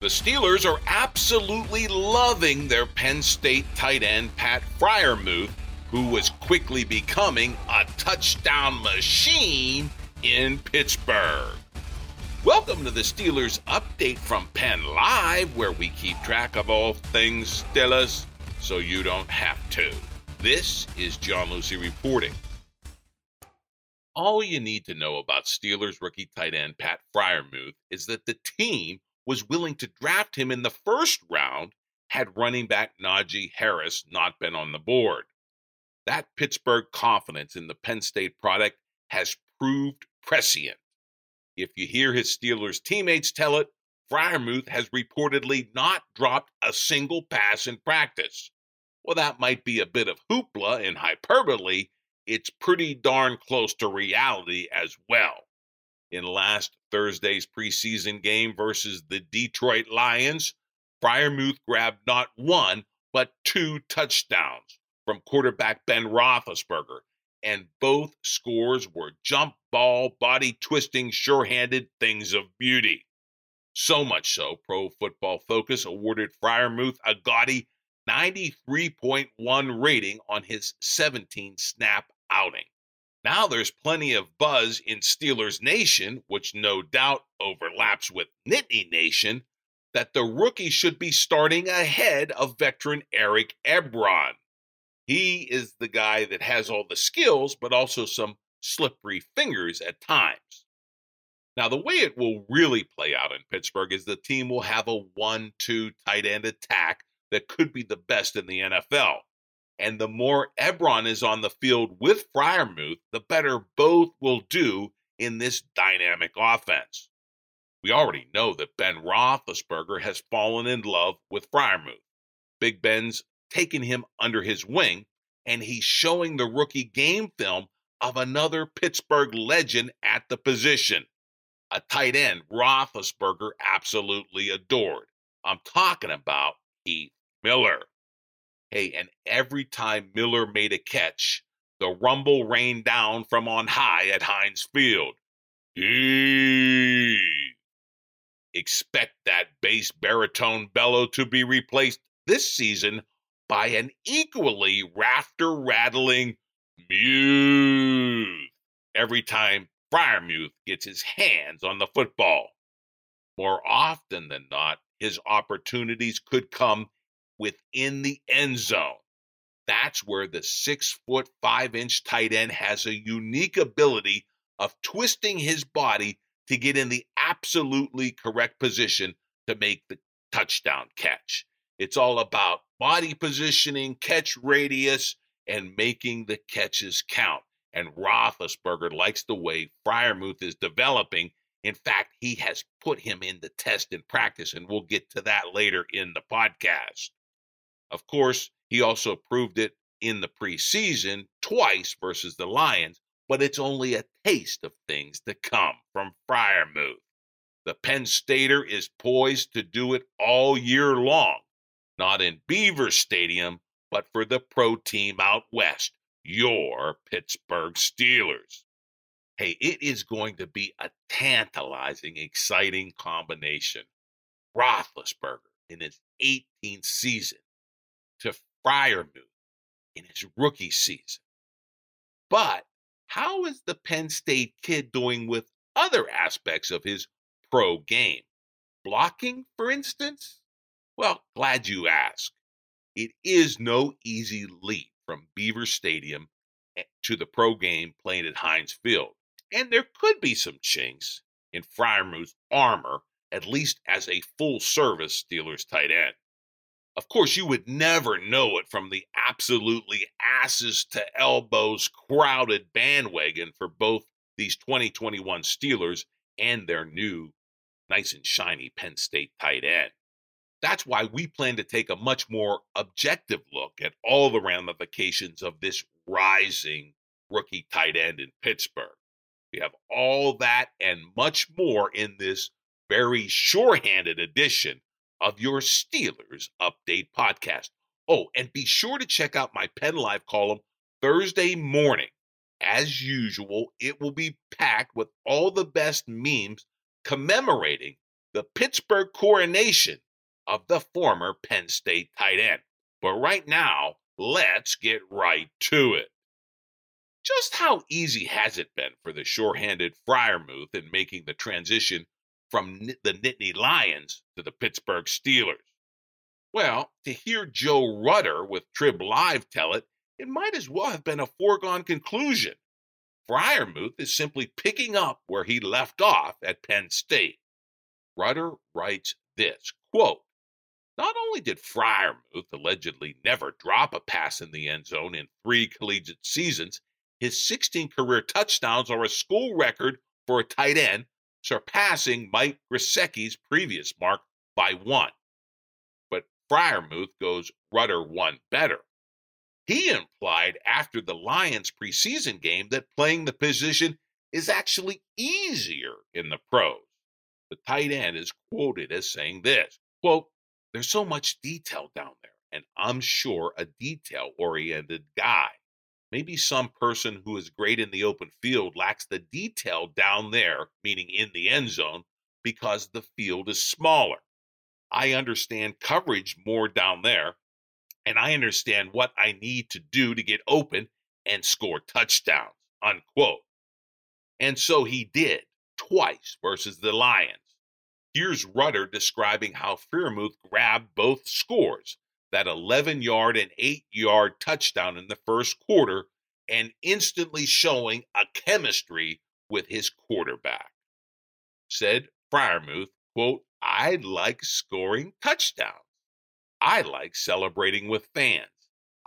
The Steelers are absolutely loving their Penn State tight end Pat Freiermuth, who was quickly becoming a touchdown machine in Pittsburgh. Welcome to the Steelers update from Penn Live, where we keep track of all things Steelers so you don't have to. This is John Lucy reporting. All you need to know about Steelers rookie tight end Pat Freiermuth is that the team was willing to draft him in the first round had running back Najee Harris not been on the board. That Pittsburgh confidence in the Penn State product has proved prescient. If you hear his Steelers teammates tell it, Freiermuth has reportedly not dropped a single pass in practice. Well, that might be a bit of hoopla and hyperbole. It's pretty darn close to reality as well in last Thursday's preseason game versus the Detroit Lions, Freiermuth grabbed not one, but two touchdowns from quarterback Ben Roethlisberger, and both scores were jump ball, body twisting, sure handed things of beauty. So much so, Pro Football Focus awarded Freiermuth a gaudy 93.1 rating on his 17 snap outing. Now there's plenty of buzz in Steelers Nation, which no doubt overlaps with Nittany Nation, that the rookie should be starting ahead of veteran Eric Ebron. He is the guy that has all the skills, but also some slippery fingers at times. Now, the way it will really play out in Pittsburgh is the team will have a 1 2 tight end attack that could be the best in the NFL. And the more Ebron is on the field with Freiermuth, the better both will do in this dynamic offense. We already know that Ben Roethlisberger has fallen in love with Freiermuth. Big Ben's taken him under his wing, and he's showing the rookie game film of another Pittsburgh legend at the position. A tight end Roethlisberger absolutely adored. I'm talking about Heath Miller. Hey, and every time Miller made a catch, the rumble rained down from on high at Heinz Field. Eee. Expect that bass baritone bellow to be replaced this season by an equally rafter rattling mew every time Freiermuth gets his hands on the football. More often than not, his opportunities could come within the end zone. That's where the six foot five inch tight end has a unique ability of twisting his body to get in the absolutely correct position to make the touchdown catch. It's all about body positioning, catch radius, and making the catches count. And Roethlisberger likes the way Freiermuth is developing. In fact, he has put him in the test in practice, and we'll get to that later in the podcast. Of course, he also proved it in the preseason twice versus the Lions, but it's only a taste of things to come from Freiermuth. The Penn Stater is poised to do it all year long, not in Beaver Stadium, but for the pro team out west, your Pittsburgh Steelers. Hey, it is going to be a tantalizing, exciting combination. Roethlisberger in his 18th season to Freiermuth in his rookie season. But how is the Penn State kid doing with other aspects of his pro game? Blocking, for instance? Well, glad you asked. it is no easy leap from Beaver Stadium eh, to the pro game playing at Heinz Field. And there could be some chinks in Freiermuth's armor, at least as a full service Steelers tight end. Of course, you would never know it from the absolutely asses to elbows crowded bandwagon for both these 2021 Steelers and their new, nice and shiny Penn State tight end. That's why we plan to take a much more objective look at all the ramifications of this rising rookie tight end in Pittsburgh. We have all that and much more in this very shorthanded edition of your Steelers Update podcast. Oh, and be sure to check out my Penn Live column Thursday morning as usual, it will be packed with all the best memes commemorating the Pittsburgh coronation of the former Penn State tight end. But right now, let's get right to it. Just how easy has it been for the sure-handed Freiermuth in making the transition from the Nittany Lions to the Pittsburgh Steelers? Well, to hear Joe Rutter with Trib Live tell it, it might as well have been a foregone conclusion. Freiermuth is simply picking up where he left off at Penn State. Rutter writes this quote, Not only did Freiermuth allegedly never drop a pass in the end zone in three collegiate seasons, his 16 career touchdowns are a school record for a tight end, surpassing Mike Gesicki's previous mark by one. But Freiermuth goes Rutter one better. He implied after the Lions preseason game that playing the position is actually easier in the pros. The tight end is quoted as saying this quote, There's so much detail down there, and I'm sure a detail oriented guy. Maybe some person who is great in the open field lacks the detail down there, meaning in the end zone, because the field is smaller. I understand coverage more down there, and I understand what I need to do to get open and score touchdowns, unquote. And so he did twice versus the Lions. Here's Rutter describing how Freiermuth grabbed both scores that 11 yard and 8 yard touchdown in the first quarter and instantly showing a chemistry with his quarterback. Said Freiermuth, quote, I like scoring touchdowns. I like celebrating with fans.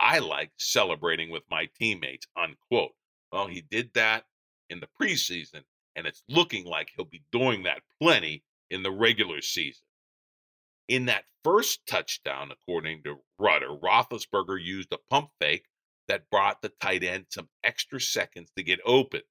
I like celebrating with my teammates, unquote. Well, he did that in the preseason, and it's looking like he'll be doing that plenty in the regular season. In that first touchdown, according to Rutter, Roethlisberger used a pump fake that brought the tight end some extra seconds to get open.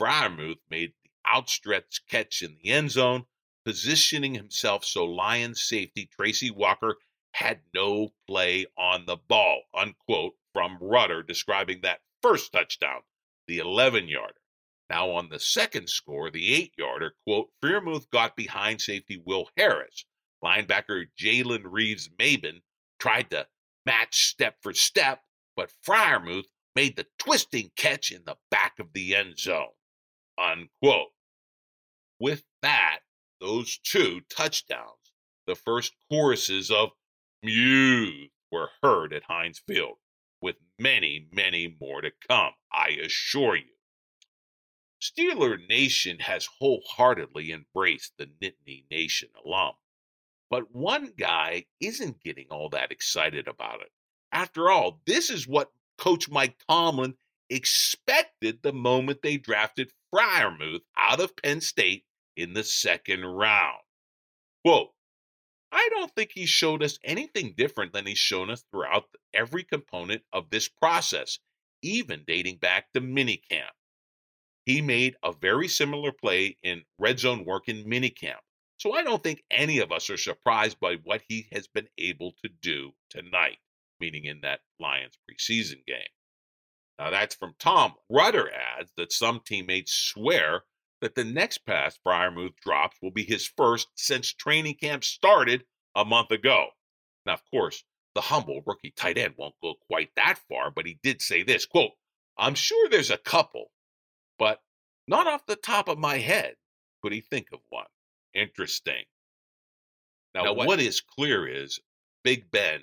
Freiermuth made the outstretched catch in the end zone, positioning himself so Lions safety Tracy Walker had no play on the ball, unquote, from Rutter describing that first touchdown, the 11 yarder. Now, on the second score, the eight yarder, quote, Freiermuth got behind safety Will Harris. Linebacker Jalen Reeves Maybin tried to match step for step, but Freiermuth made the twisting catch in the back of the end zone, unquote. With that, those two touchdowns, the first choruses of mews were heard at Heinz Field, with many, many more to come, I assure you. Steeler Nation has wholeheartedly embraced the Nittany Nation alum. But one guy isn't getting all that excited about it. After all, this is what Coach Mike Tomlin expected the moment they drafted Freiermuth out of Penn State in the second round. Quote, I don't think he showed us anything different than he's shown us throughout every component of this process, even dating back to minicamp. He made a very similar play in red zone work in minicamp. So I don't think any of us are surprised by what he has been able to do tonight, meaning in that Lions preseason game. Now that's from Tom. Rutter adds that some teammates swear that the next pass Freiermuth drops will be his first since training camp started a month ago. Now, of course, the humble rookie tight end won't go quite that far, but he did say this quote, I'm sure there's a couple, but not off the top of my head could he think of one. Interesting. Now, now what, what is clear is Big Ben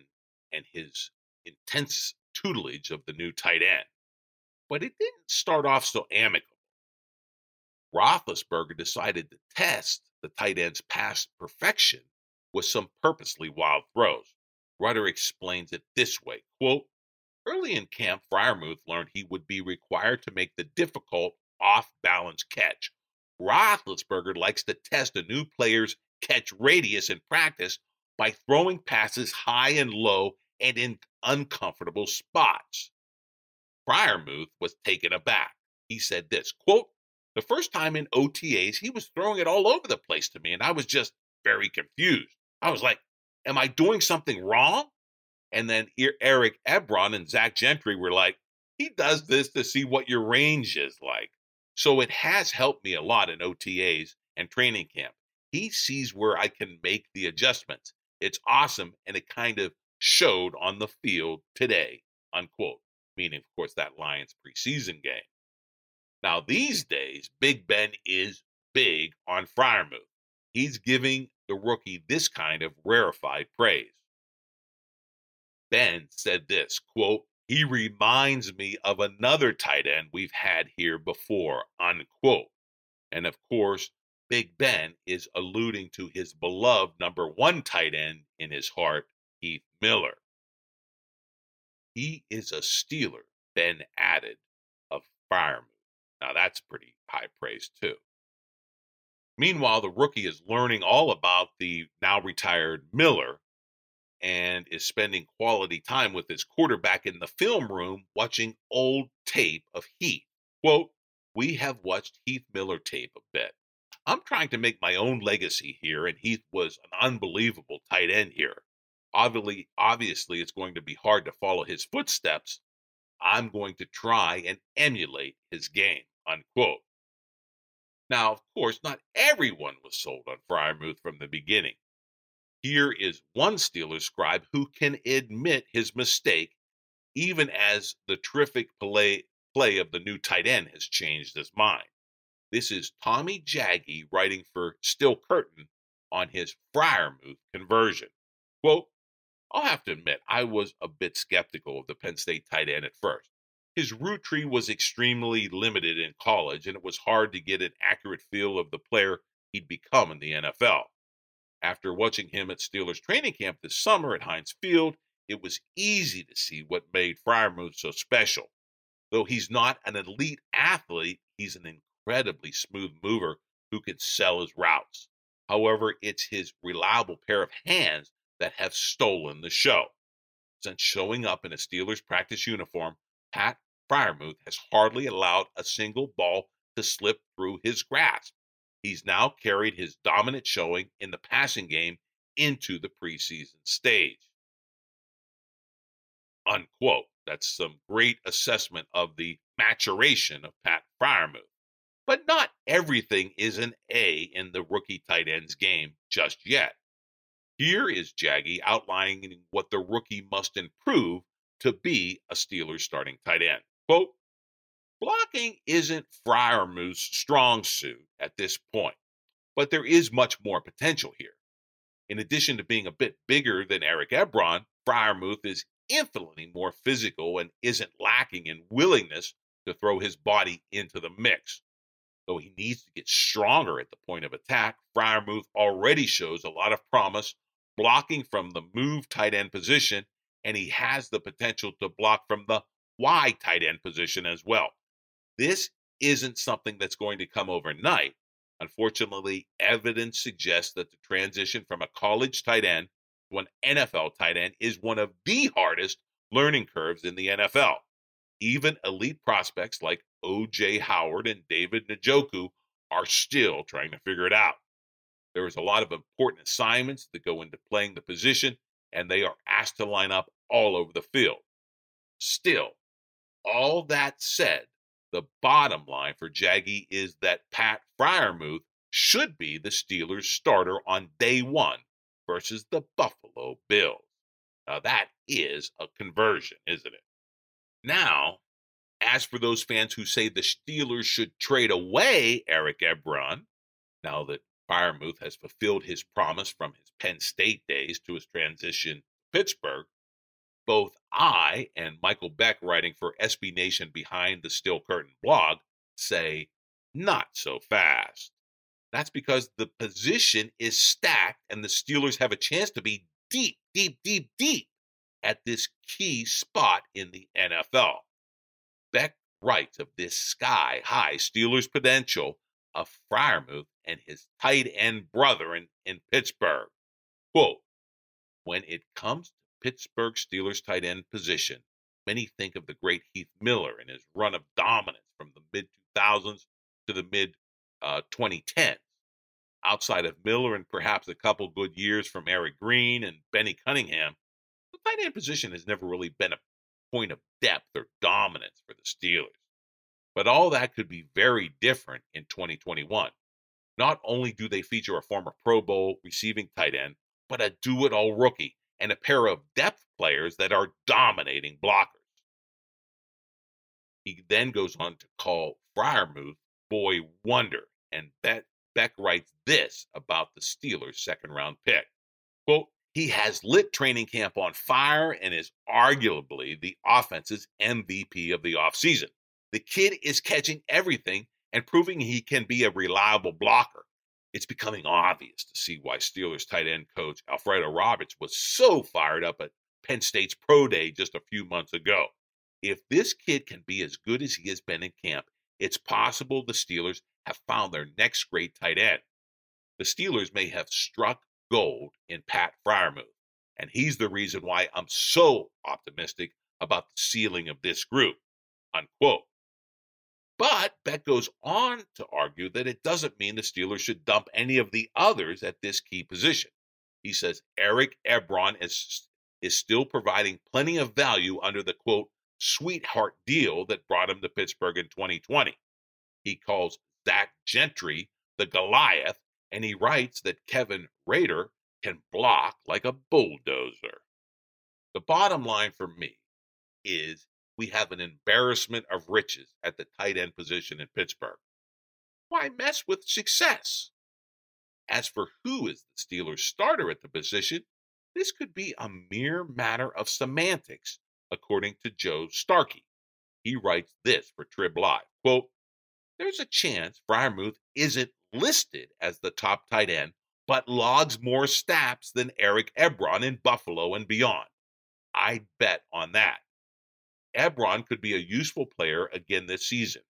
and his intense tutelage of the new tight end. But it didn't start off so amicable. Roethlisberger decided to test the tight end's past perfection with some purposely wild throws. Rutter explains it this way quote, Early in camp, Freiermuth learned he would be required to make the difficult off balance catch. Roethlisberger likes to test a new player's catch radius in practice by throwing passes high and low and in uncomfortable spots. Freiermuth was taken aback. He said this quote, The first time in OTAs, he was throwing it all over the place to me, and I was just very confused. I was like, Am I doing something wrong? And then Eric Ebron and Zach Gentry were like, he does this to see what your range is like. So it has helped me a lot in OTAs and training camp. He sees where I can make the adjustments. It's awesome, and it kind of showed on the field today, unquote. Meaning, of course, that Lions preseason game. Now, these days, Big Ben is big on Freiermuth. He's giving the rookie this kind of rarefied praise. Ben said this quote, he reminds me of another tight end we've had here before, unquote. And of course, Big Ben is alluding to his beloved number one tight end in his heart, Heath Miller. He is a Steeler, Ben added, of Freiermuth. Now that's pretty high praise, too. Meanwhile, the rookie is learning all about the now retired Miller and is spending quality time with his quarterback in the film room watching old tape of Heath. Quote, We have watched Heath Miller tape a bit. I'm trying to make my own legacy here, and Heath was an unbelievable tight end here. Obviously, obviously, it's going to be hard to follow his footsteps. I'm going to try and emulate his game. Unquote. Now, of course, not everyone was sold on Freiermuth from the beginning. Here is one Steelers scribe who can admit his mistake, even as the terrific play, play of the new tight end has changed his mind. This is Tommy Jaggy writing for Still Curtain on his Freiermuth conversion. Quote, I'll have to admit, I was a bit skeptical of the Penn State tight end at first. His route tree was extremely limited in college, and it was hard to get an accurate feel of the player he'd become in the NFL. After watching him at Steelers training camp this summer at Heinz Field, it was easy to see what made Freiermuth so special. Though he's not an elite athlete, he's an incredibly smooth mover who can sell his routes. However, it's his reliable pair of hands that have stolen the show. Since showing up in a Steelers practice uniform, Pat Freiermuth has hardly allowed a single ball to slip through his grasp. He's now carried his dominant showing in the passing game into the preseason stage. Unquote. That's some great assessment of the maturation of Pat Freiermuth. But not everything is an A in the rookie tight end's game just yet. Here is Jaggy outlining what the rookie must improve to be a Steelers starting tight end. Quote, Blocking isn't Freiermuth's strong suit at this point, but there is much more potential here. In addition to being a bit bigger than Eric Ebron, Freiermuth is infinitely more physical and isn't lacking in willingness to throw his body into the mix. Though he needs to get stronger at the point of attack, Freiermuth already shows a lot of promise blocking from the move tight end position, and he has the potential to block from the Y tight end position as well. This isn't something that's going to come overnight. Unfortunately, evidence suggests that the transition from a college tight end to an NFL tight end is one of the hardest learning curves in the NFL. Even elite prospects like O.J. Howard and David Njoku are still trying to figure it out. There is a lot of important assignments that go into playing the position, and they are asked to line up all over the field. Still, all that said, the bottom line for Jaggy is that Pat Freiermuth should be the Steelers' starter on day one versus the Buffalo Bills. Now, that is a conversion, isn't it? Now, as for those fans who say the Steelers should trade away Eric Ebron, now that Freiermuth has fulfilled his promise from his Penn State days to his transition to Pittsburgh, both I and Michael Beck, writing for SB Nation Behind the Steel Curtain blog, say not so fast. That's because the position is stacked and the Steelers have a chance to be deep, deep, deep, deep at this key spot in the NFL. Beck writes of this sky high Steelers potential of Freiermuth and his tight end brother in, in Pittsburgh. Quote, when it comes to Pittsburgh Steelers tight end position, many think of the great Heath Miller and his run of dominance from the mid 2000s to the mid uh, 2010s. Outside of Miller and perhaps a couple good years from Eric Green and Bennie Cunningham, the tight end position has never really been a point of depth or dominance for the Steelers. But all that could be very different in 2021. Not only do they feature a former Pro Bowl receiving tight end, but a do it all rookie and a pair of depth players that are dominating blockers. He then goes on to call Freiermuth boy wonder, and Beck, Beck writes this about the Steelers' second round pick. Quote, he has lit training camp on fire and is arguably the offense's MVP of the offseason. The kid is catching everything and proving he can be a reliable blocker. It's becoming obvious to see why Steelers tight end coach Alfredo Roberts was so fired up at Penn State's Pro Day just a few months ago. If this kid can be as good as he has been in camp, it's possible the Steelers have found their next great tight end. The Steelers may have struck gold in Pat Freiermuth, and he's the reason why I'm so optimistic about the ceiling of this group. Unquote. But Beck goes on to argue that it doesn't mean the Steelers should dump any of the others at this key position. He says Eric Ebron is, is still providing plenty of value under the quote, sweetheart deal that brought him to Pittsburgh in 2020. He calls Zach Gentry the Goliath, and he writes that Kevin Rader can block like a bulldozer. The bottom line for me is we have an embarrassment of riches at the tight end position in Pittsburgh. Why mess with success? As for who is the Steelers' starter at the position, this could be a mere matter of semantics, according to Joe Starkey. He writes this for Trib Live. Quote, there's a chance Freiermuth isn't listed as the top tight end, but logs more snaps than Eric Ebron in Buffalo and beyond. I'd bet on that. Ebron could be a useful player again this season.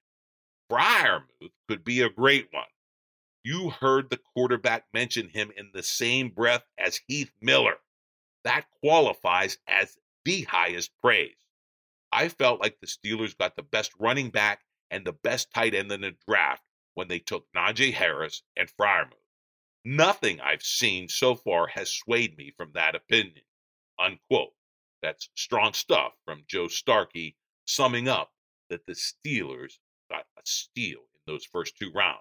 Freiermuth could be a great one. You heard the quarterback mention him in the same breath as Heath Miller. That qualifies as the highest praise. I felt like the Steelers got the best running back and the best tight end in the draft when they took Najee Harris and Freiermuth. Nothing I've seen so far has swayed me from that opinion. Unquote. That's strong stuff from Joe Starkey, summing up that the Steelers got a steal in those first two rounds.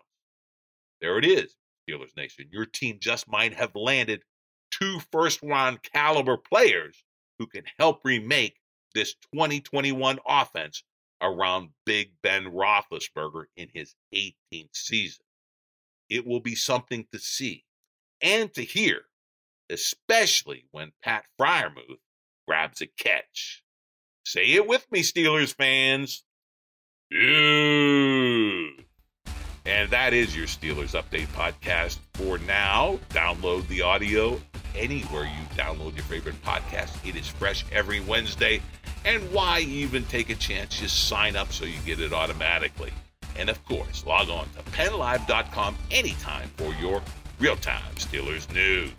There it is, Steelers Nation. Your team just might have landed two first round caliber players who can help remake this 2021 offense around Big Ben Roethlisberger in his 18th season. It will be something to see and to hear, especially when Pat Freiermuth grabs a catch. Say it with me, Steelers fans. And that is your Steelers Update podcast for now. Download the audio anywhere you download your favorite podcast. It is fresh every Wednesday. And why even take a chance? Just sign up so you get it automatically. And of course, log on to pennlive.com anytime for your real time Steelers news.